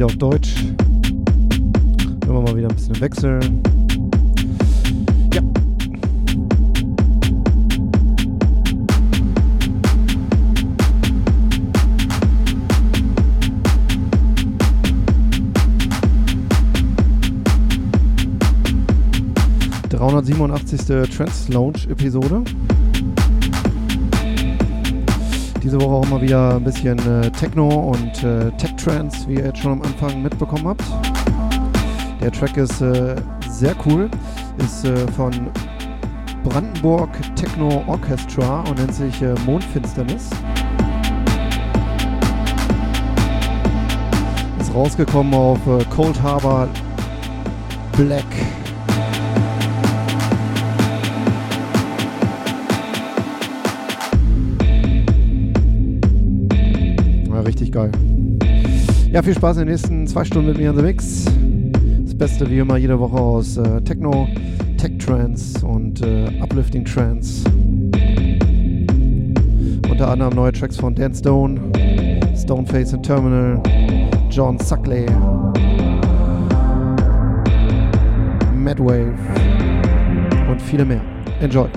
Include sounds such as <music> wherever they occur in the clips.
wieder auf Deutsch. Immer mal wieder ein bisschen wechseln. Ja. Dreihundertsiebenundachtzigste Trans Lounge Episode. Diese Woche auch mal wieder ein bisschen äh, Techno und äh, Tech Trance, wie ihr jetzt schon am Anfang mitbekommen habt. Der Track ist äh, sehr cool, ist äh, von Brandenburg Techno Orchestra und nennt sich äh, Mondfinsternis. Ist rausgekommen auf äh, Cold Harbor Black. Ja, viel Spaß in den nächsten zwei Stunden mit mir unterwegs. Das Beste wie immer jede Woche aus äh, Techno, Tech Trance und äh, Uplifting Trance. Unter anderem neue Tracks von Dan Stone, Stoneface and Terminal, John Suckley, Madwave und viele mehr. Enjoy!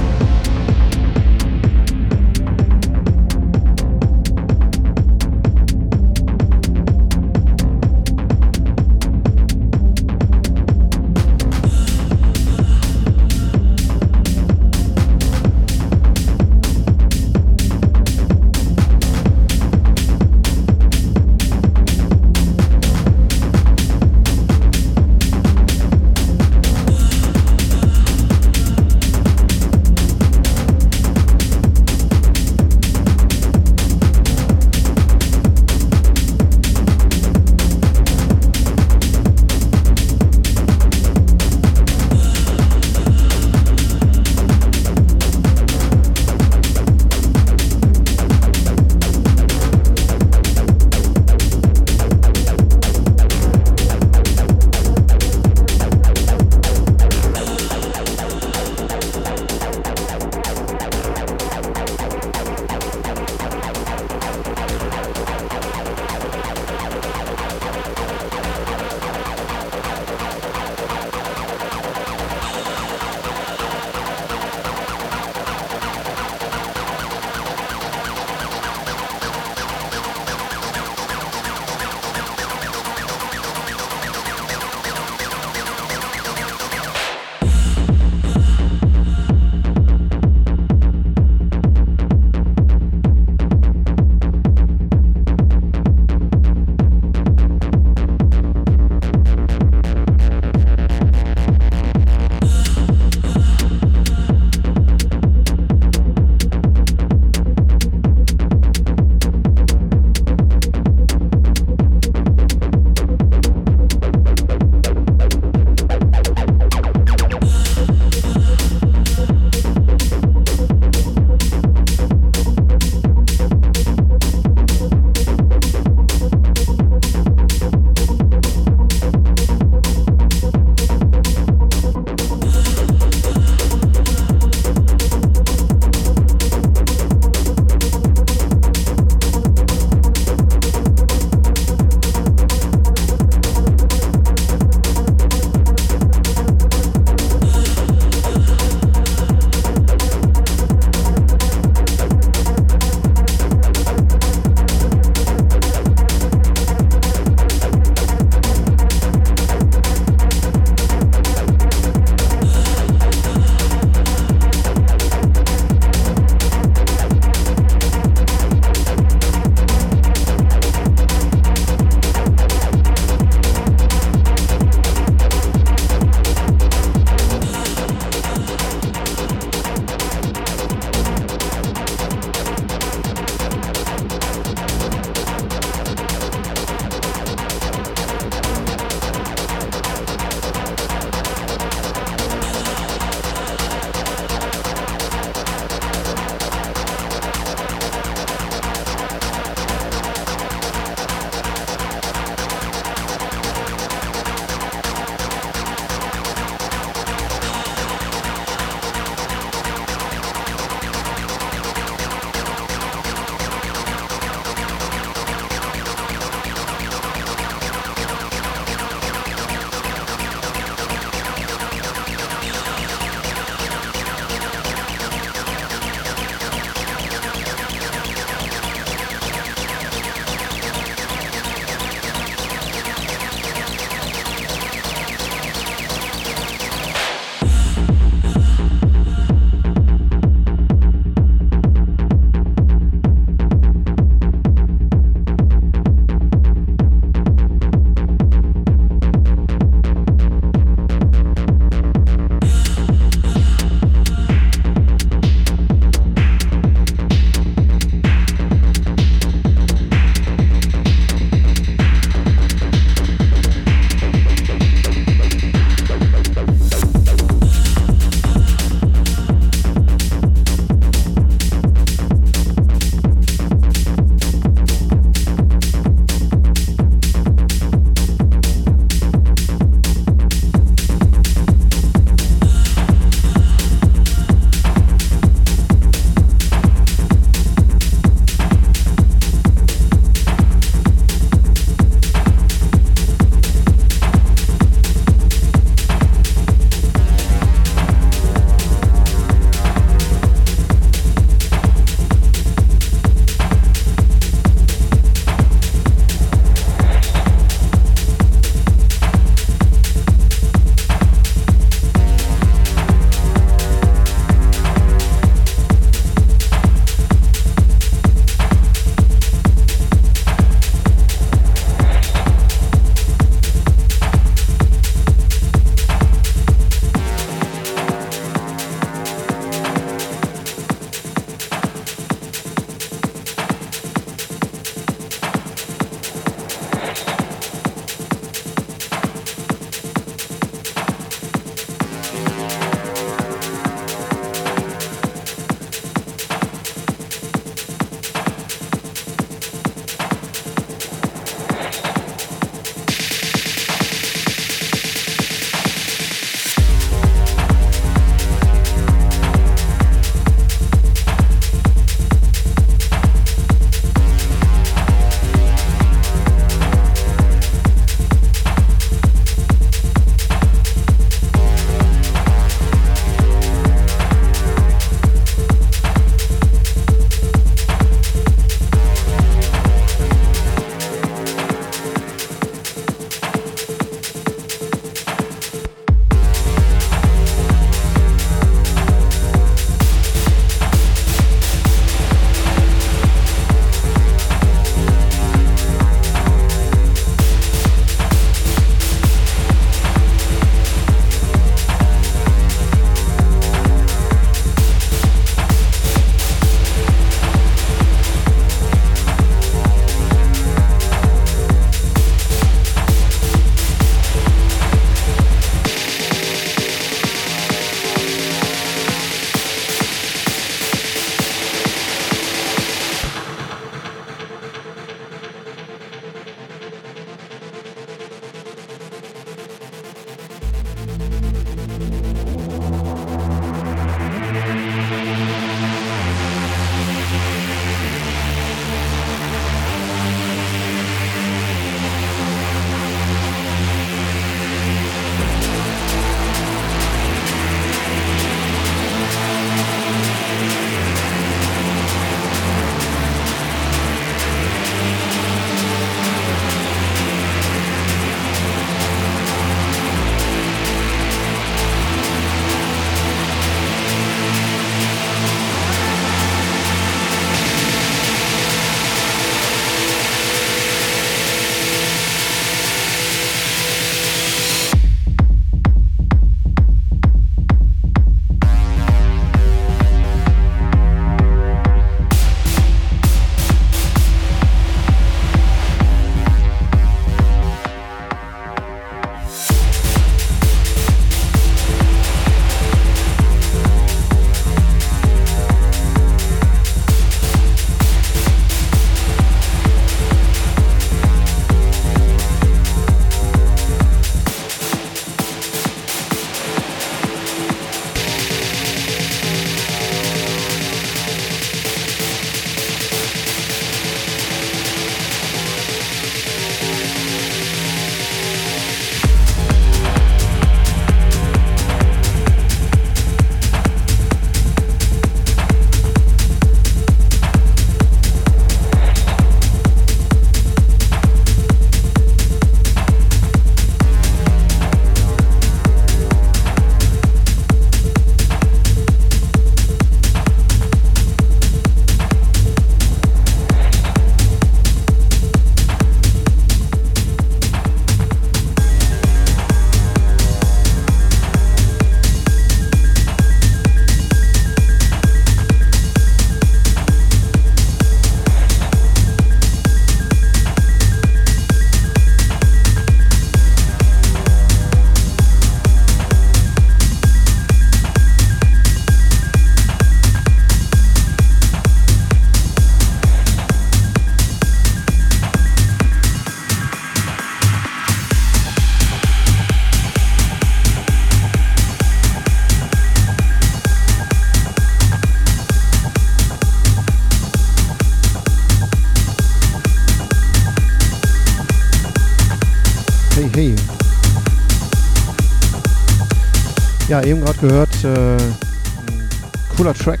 Ja, eben gerade gehört, äh, ein cooler Track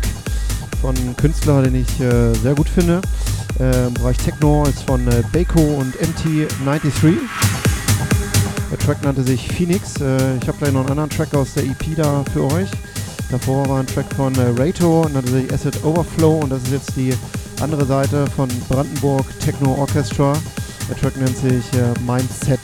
von Künstler, den ich äh, sehr gut finde. Äh, Im Bereich Techno ist von äh, Baco und MT93. Der Track nannte sich Phoenix. Äh, ich habe gleich noch einen anderen Track aus der EP da für euch. Davor war ein Track von äh, Rato, nannte sich Acid Overflow und das ist jetzt die andere Seite von Brandenburg Techno Orchestra. Der Track nennt sich äh, Mindset.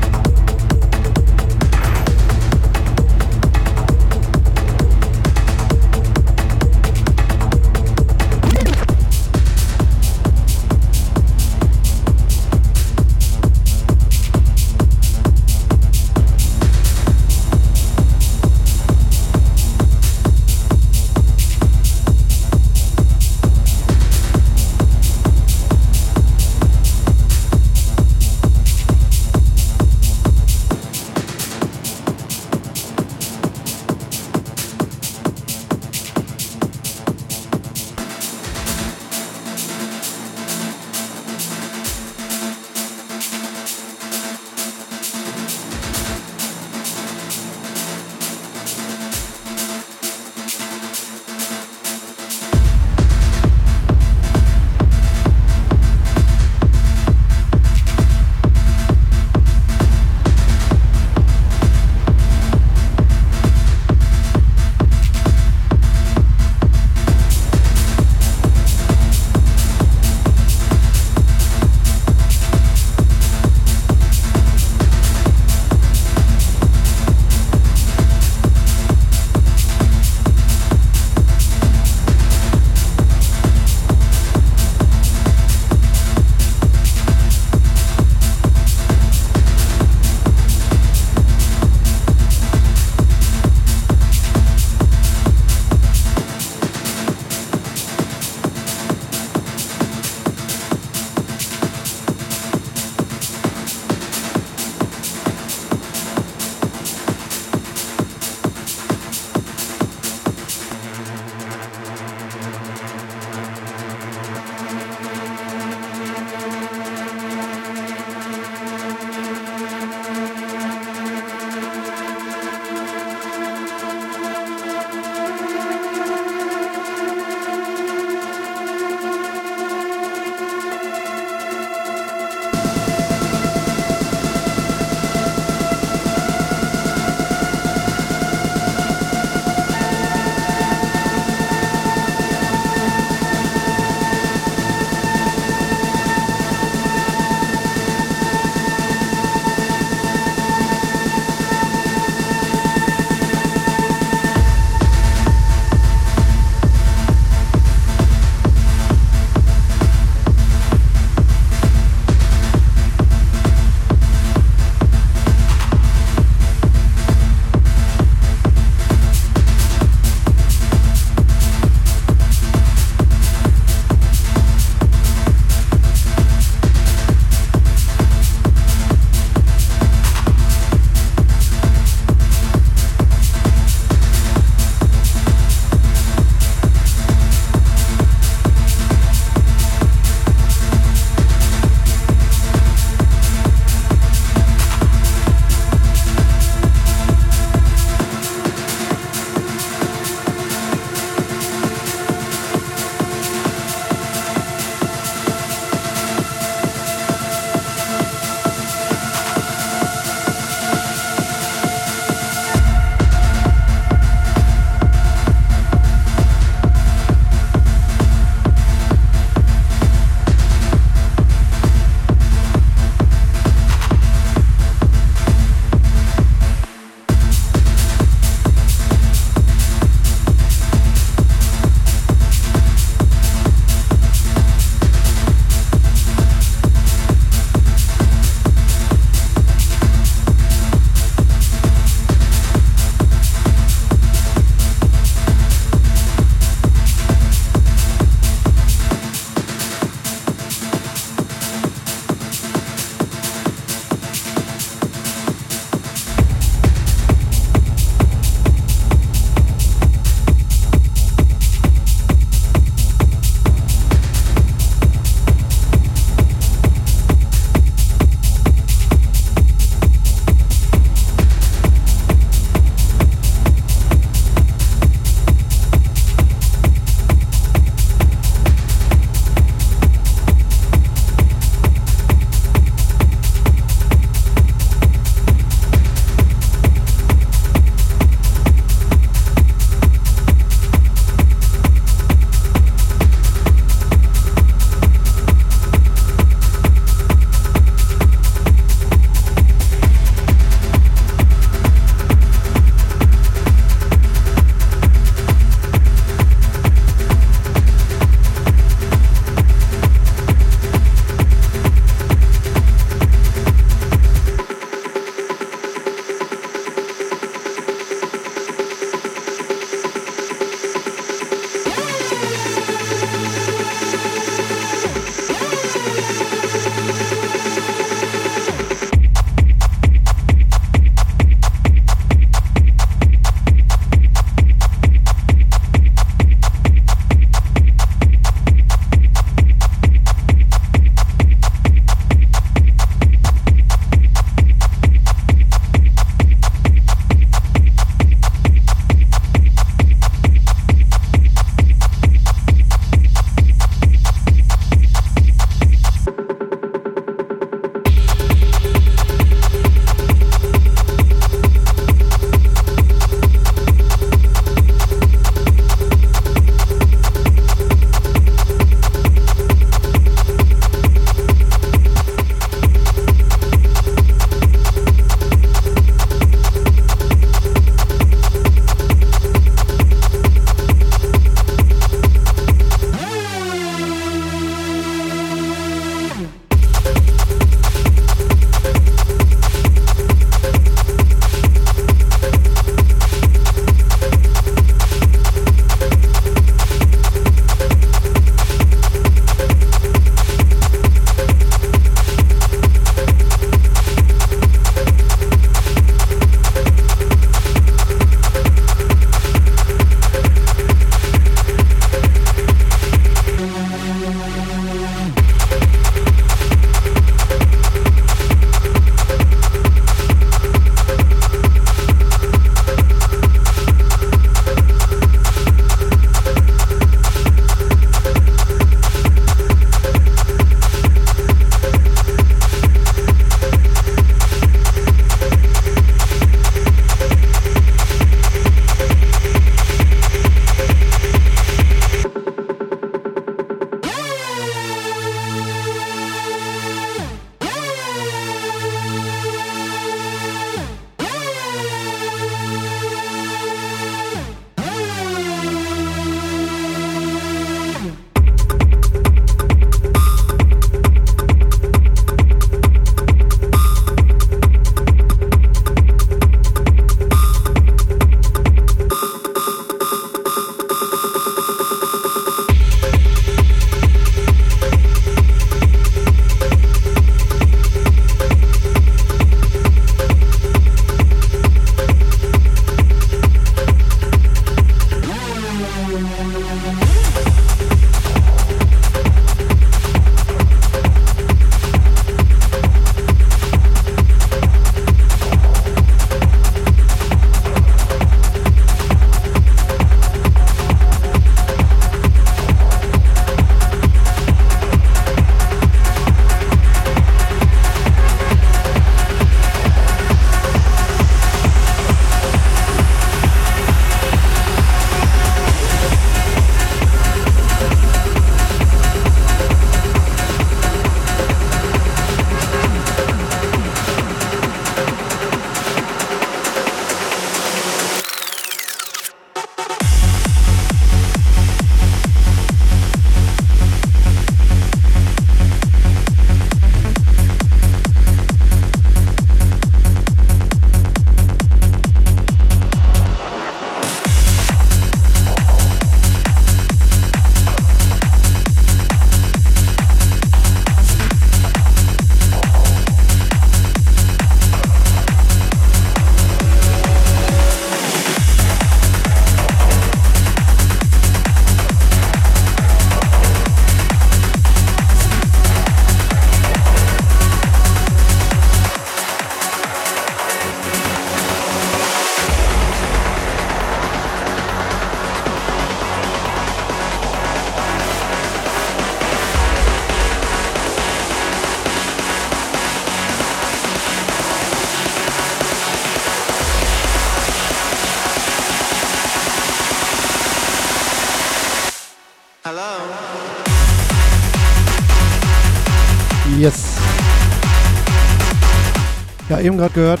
Eben gerade gehört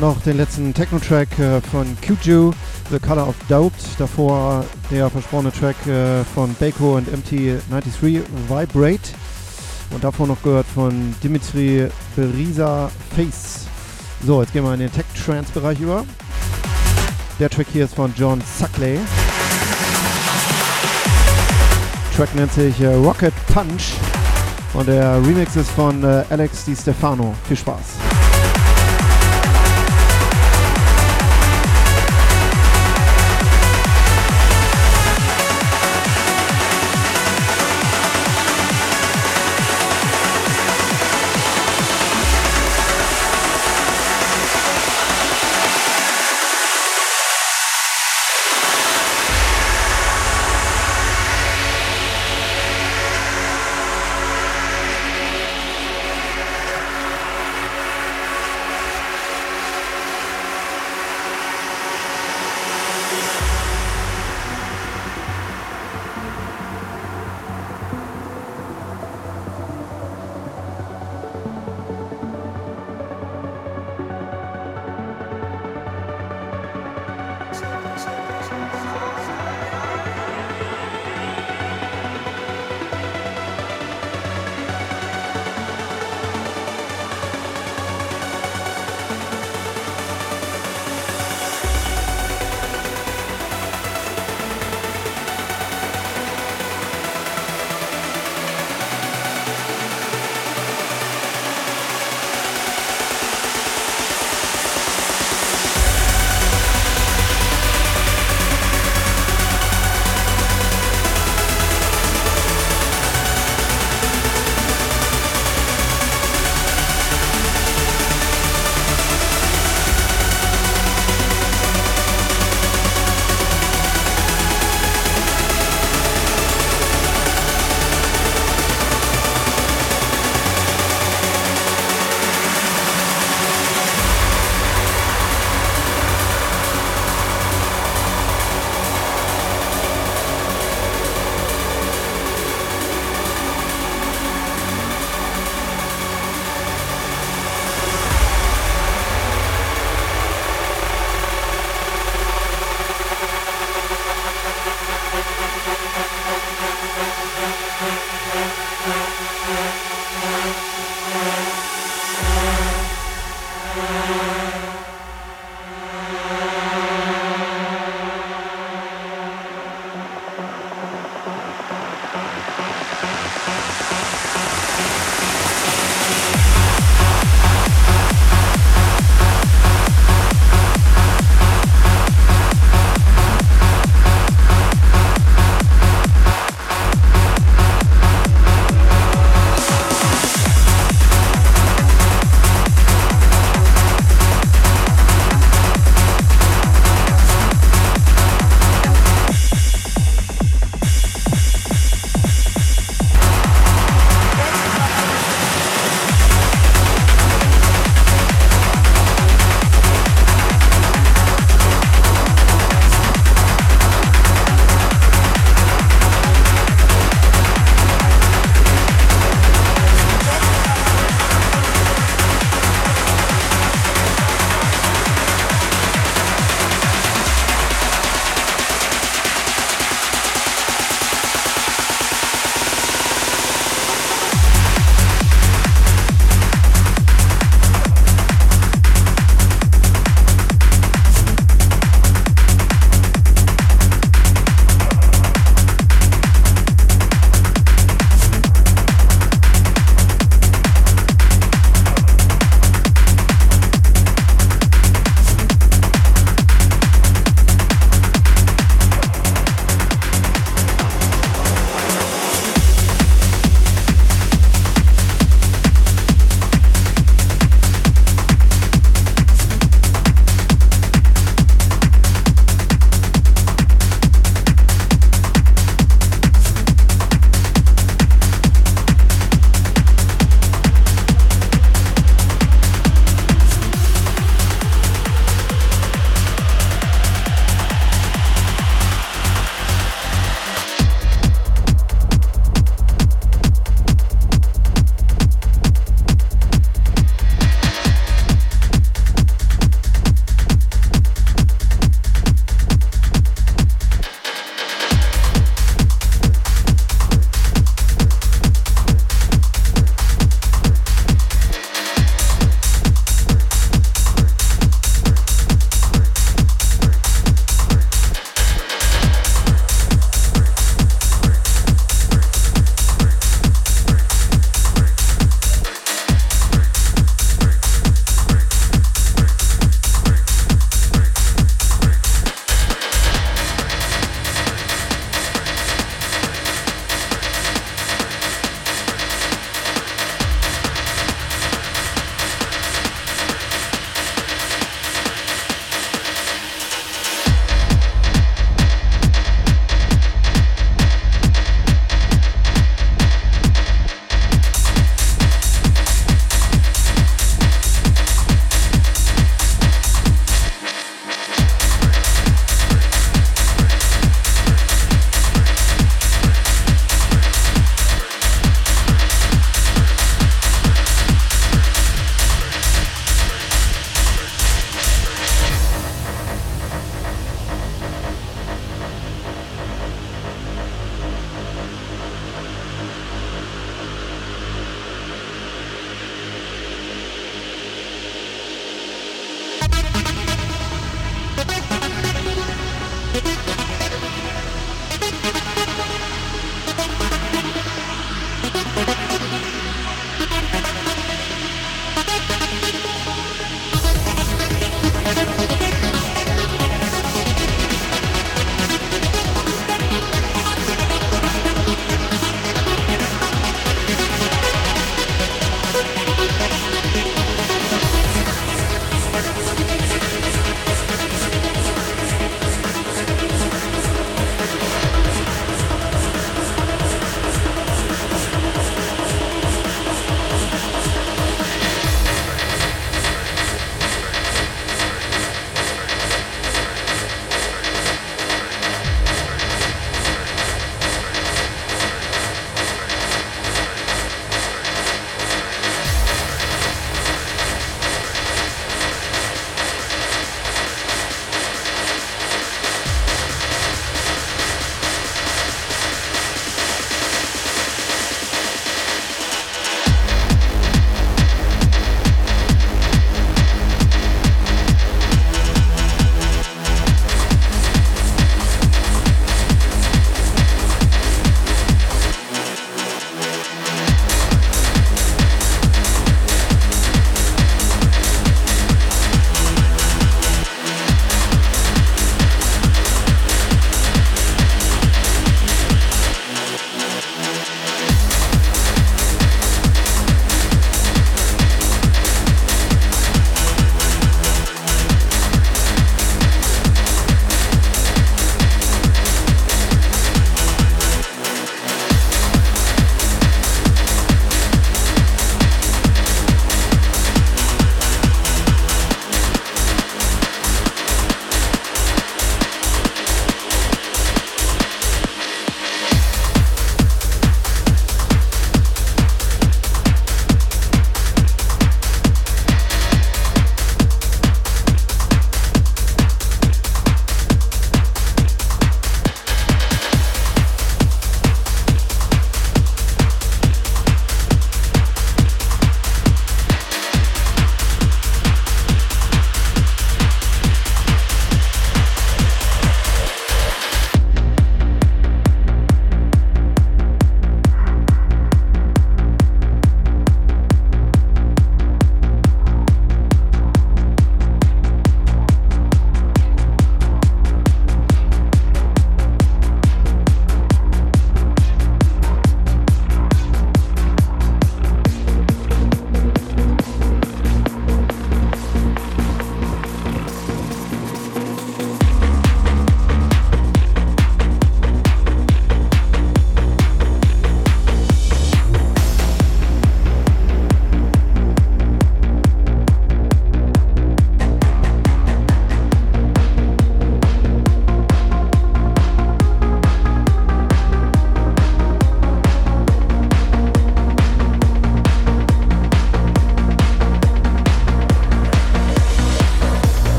noch den letzten Techno-Track äh, von Kuju, The Color of Doubt. Davor der versprochene Track äh, von Bako und MT93, Vibrate. Und davor noch gehört von Dimitri Berisa Face. So, jetzt gehen wir in den Tech-Trance-Bereich über. Der Track hier ist von John Suckley. Track nennt sich äh, Rocket Punch und der Remix ist von äh, Alex Di Stefano. Viel Spaß.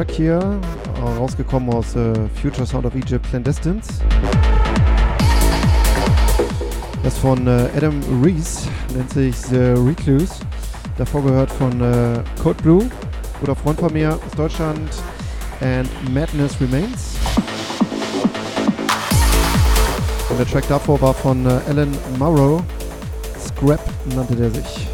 Track hier, rausgekommen aus äh, Future Sound of Egypt Clandestines. Das von äh, Adam Reese, nennt sich The Recluse. Davor gehört von äh, Code Blue, guter Freund von mir aus Deutschland, and Madness Remains. Und der Track davor war von äh, Alan Morrow, Scrap nannte der sich.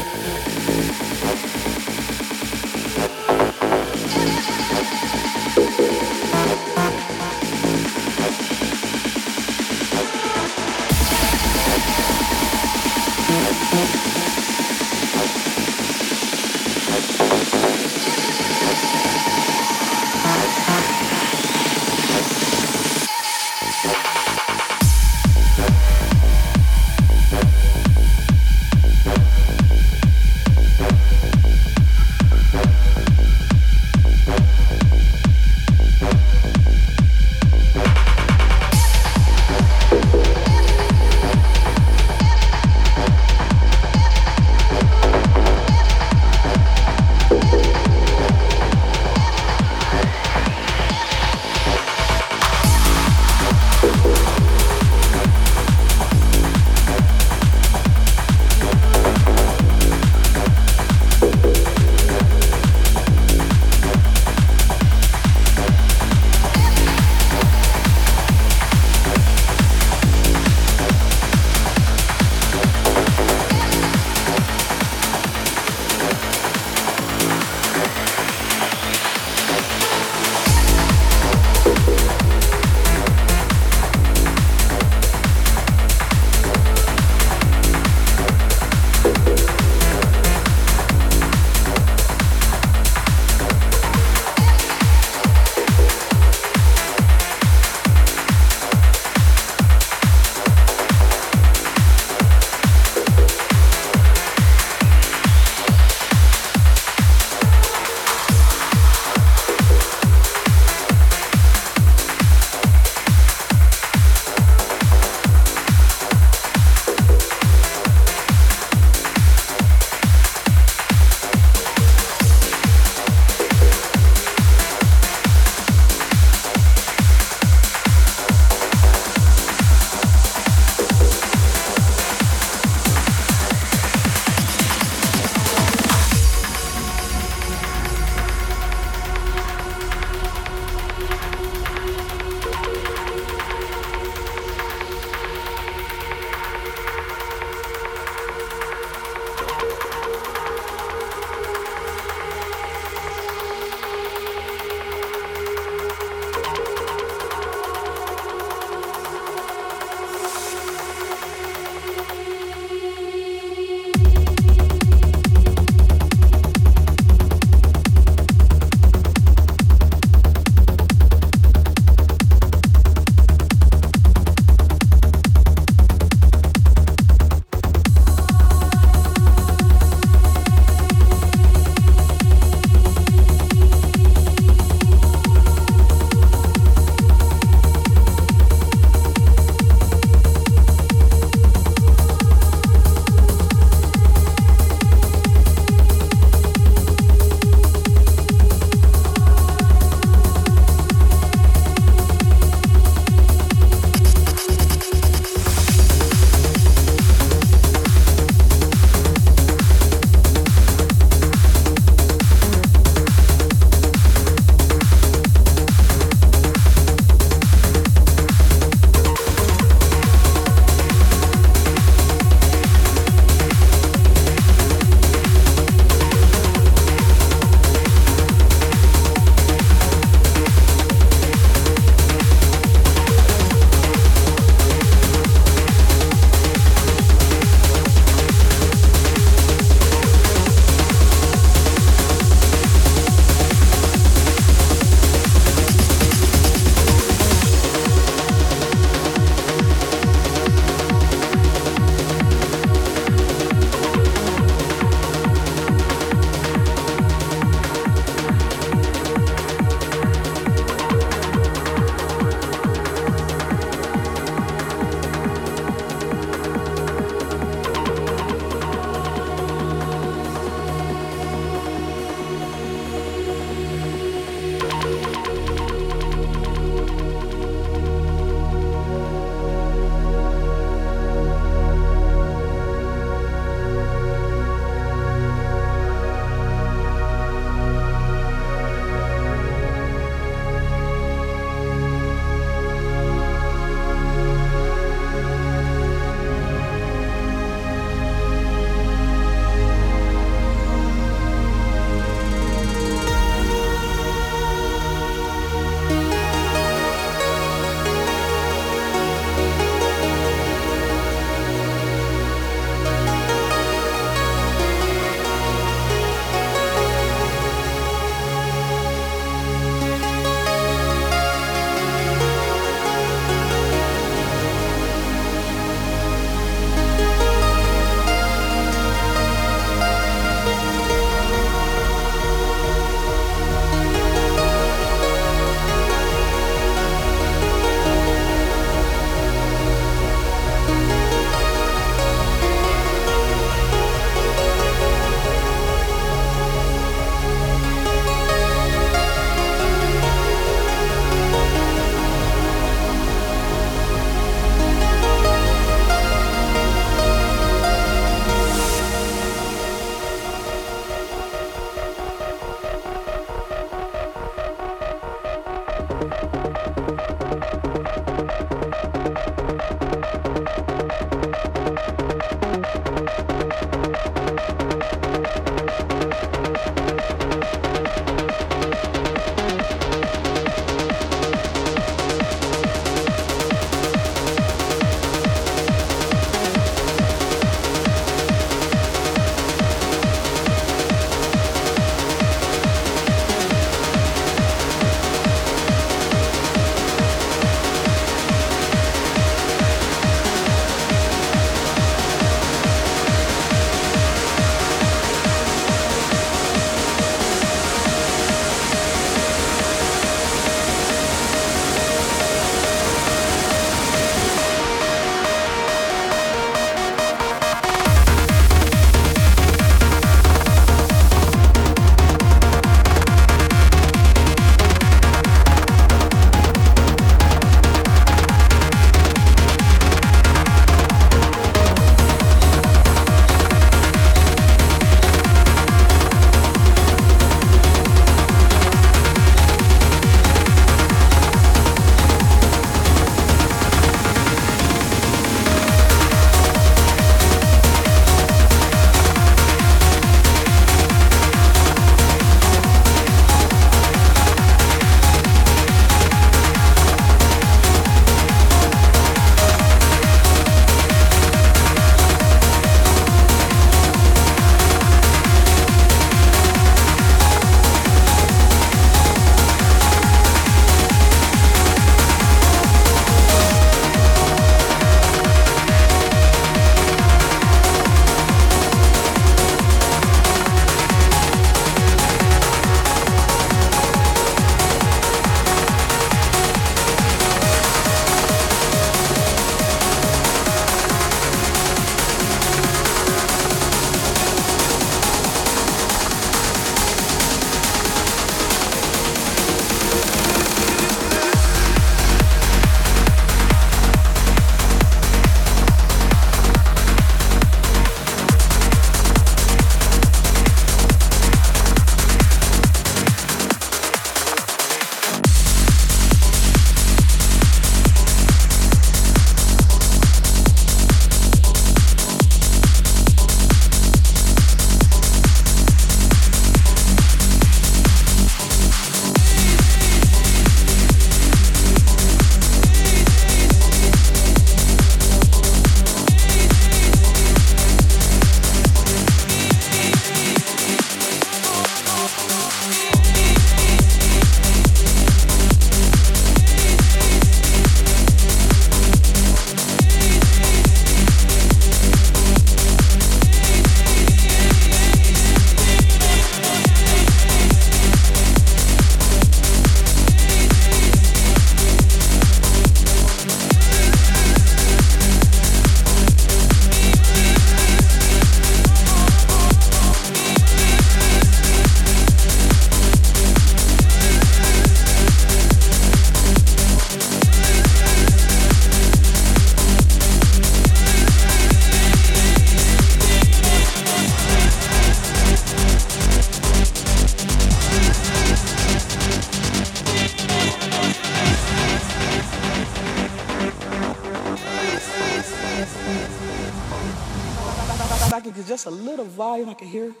here?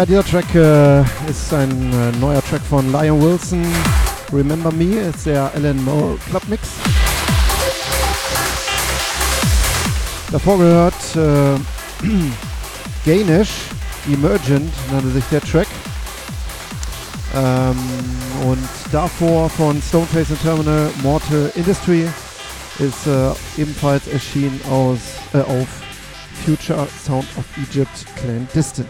Ja, dieser Track äh, ist ein äh, neuer Track von Lion Wilson. Remember Me ist der Alan Moore Club Mix. Davor gehört äh, <clears throat> Gainish, Emergent nannte sich der Track. Ähm, und davor von Stoneface and Terminal Mortal Industry ist äh, ebenfalls erschienen aus, äh, auf Future Sound of Egypt Clandestine.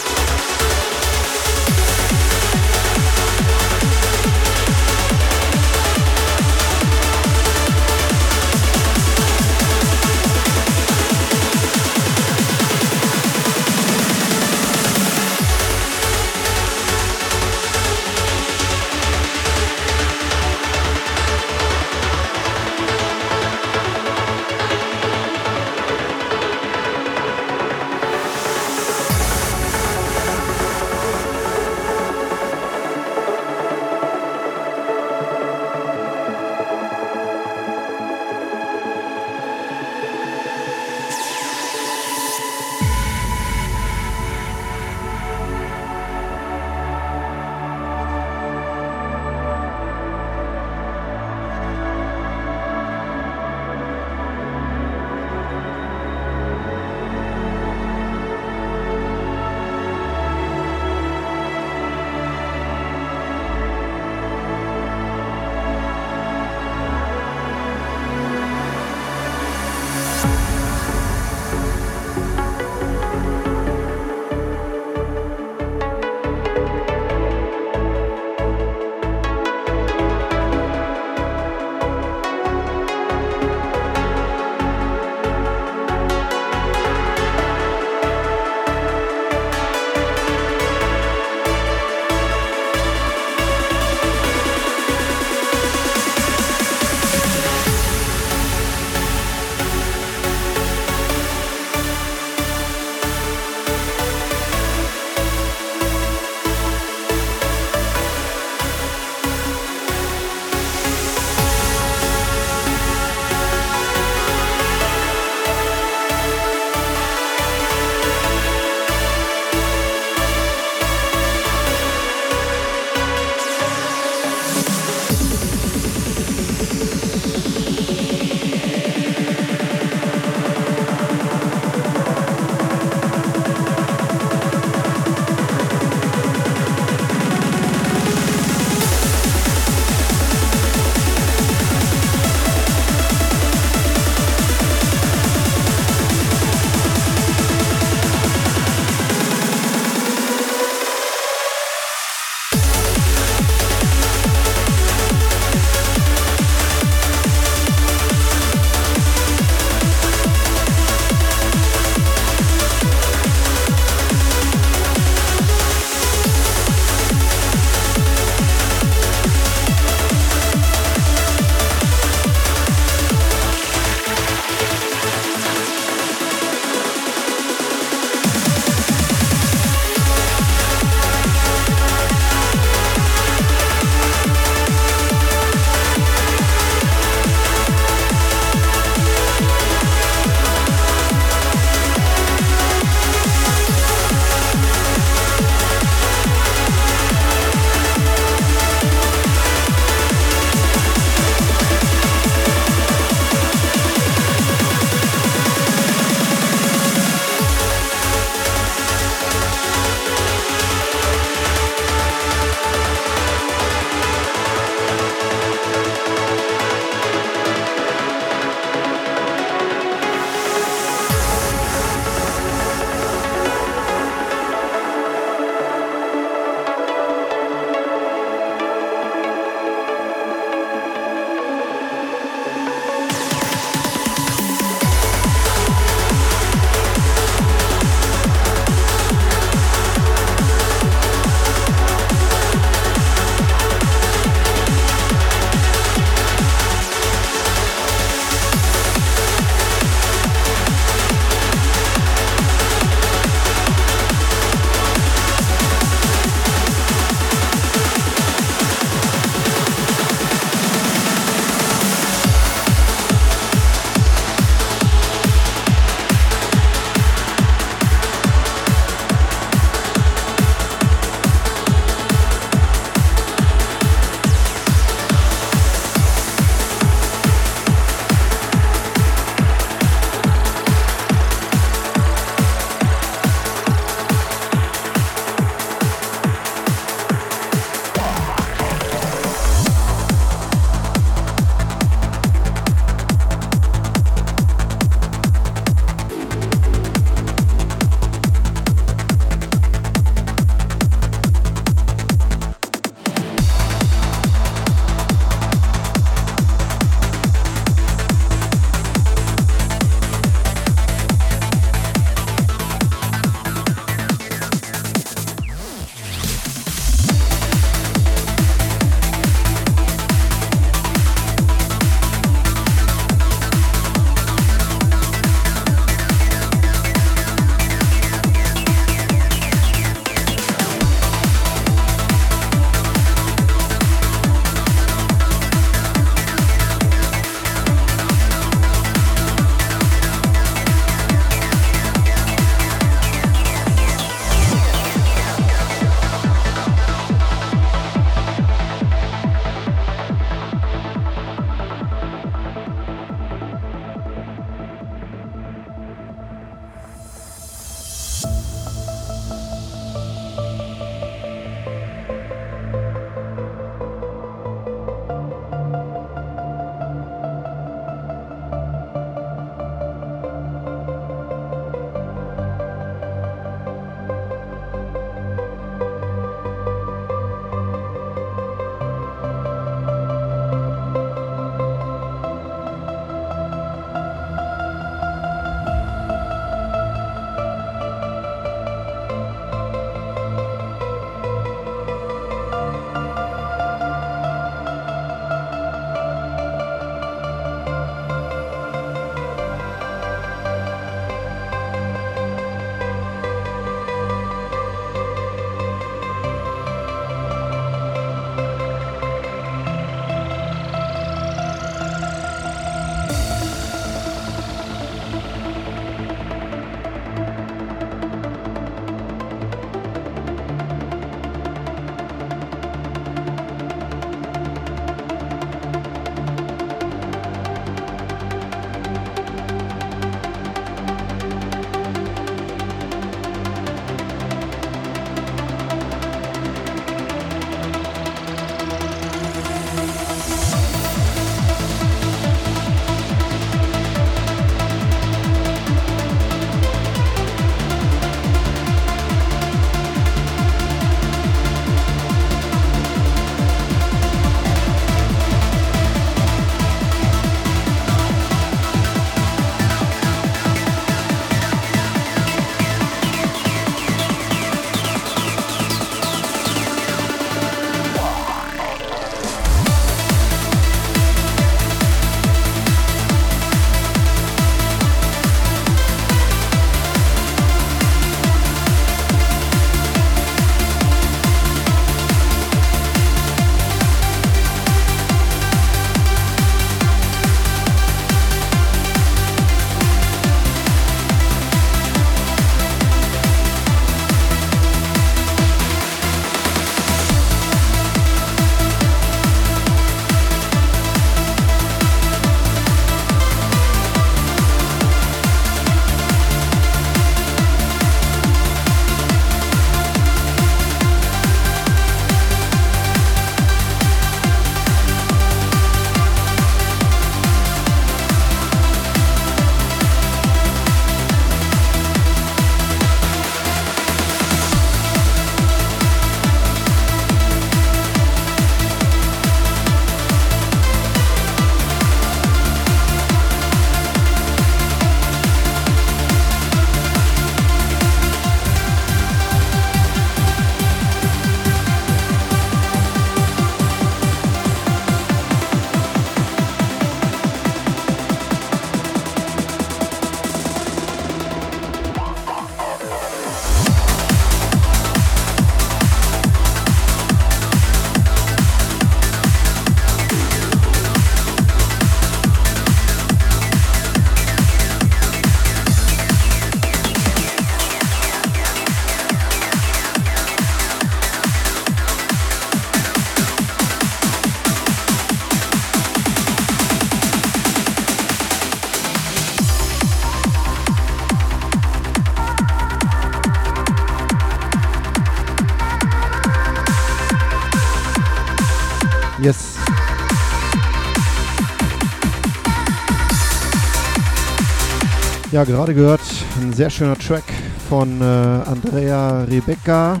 Ja, gerade gehört ein sehr schöner Track von äh, Andrea Rebecca.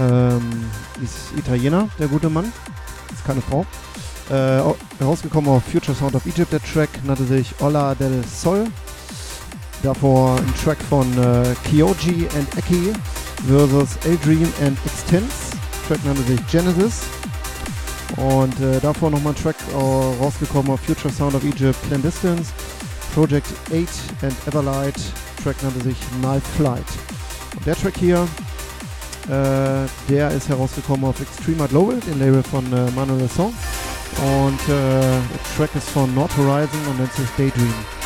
Ähm, ist Italiener, der gute Mann. Ist keine Frau. Äh, herausgekommen auf Future Sound of Egypt. Der Track nannte sich Ola del Sol. Davor ein Track von äh, Kyoji and Eki versus Eldream and Extense. Track nannte sich Genesis. Und äh, davor nochmal ein Track äh, rausgekommen auf Future Sound of Egypt, Clandestines. Project 8 and Everlight. Track nannte sich Night Flight. Und der Track hier, äh, der ist herausgekommen auf Extrema Global, den Label von äh, Manuel Song. Und äh, der Track ist von North Horizon und nennt sich Daydream.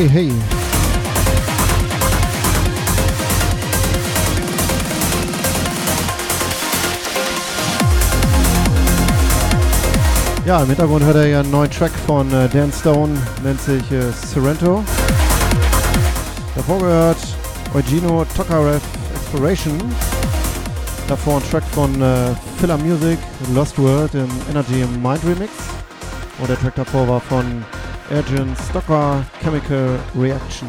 Hey, hey. Ja, im Hintergrund hört er ja einen neuen Track von äh, Dan Stone, nennt sich äh, Sorrento. Davor gehört Eugino Tokarev Exploration. Davor ein Track von äh, Filler Music, Lost World im Energy Mind Remix. Und der Track davor war von Ergin Stocker Chemical Reaction.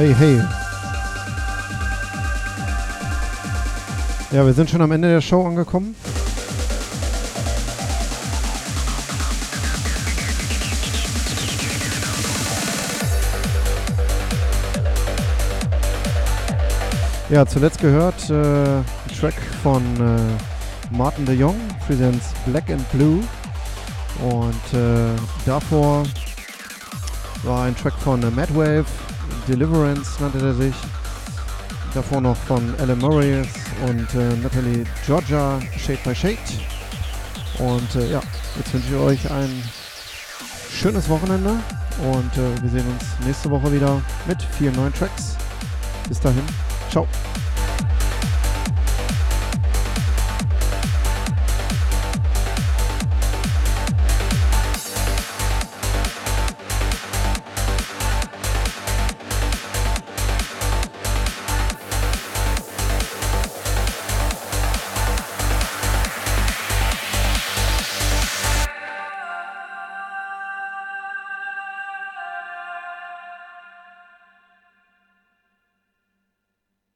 Hey, hey. Ja, wir sind schon am Ende der Show angekommen. Ja, zuletzt gehört äh, Track von äh, Martin de Jong, Presents Black and Blue. Und äh, davor war ein Track von äh, Madwave, Deliverance nannte er sich. Davor noch von Alan Murray und äh, Natalie Georgia, Shade by Shade. Und äh, ja, jetzt wünsche ich euch ein schönes Wochenende und äh, wir sehen uns nächste Woche wieder mit vier neuen Tracks. Bis dahin.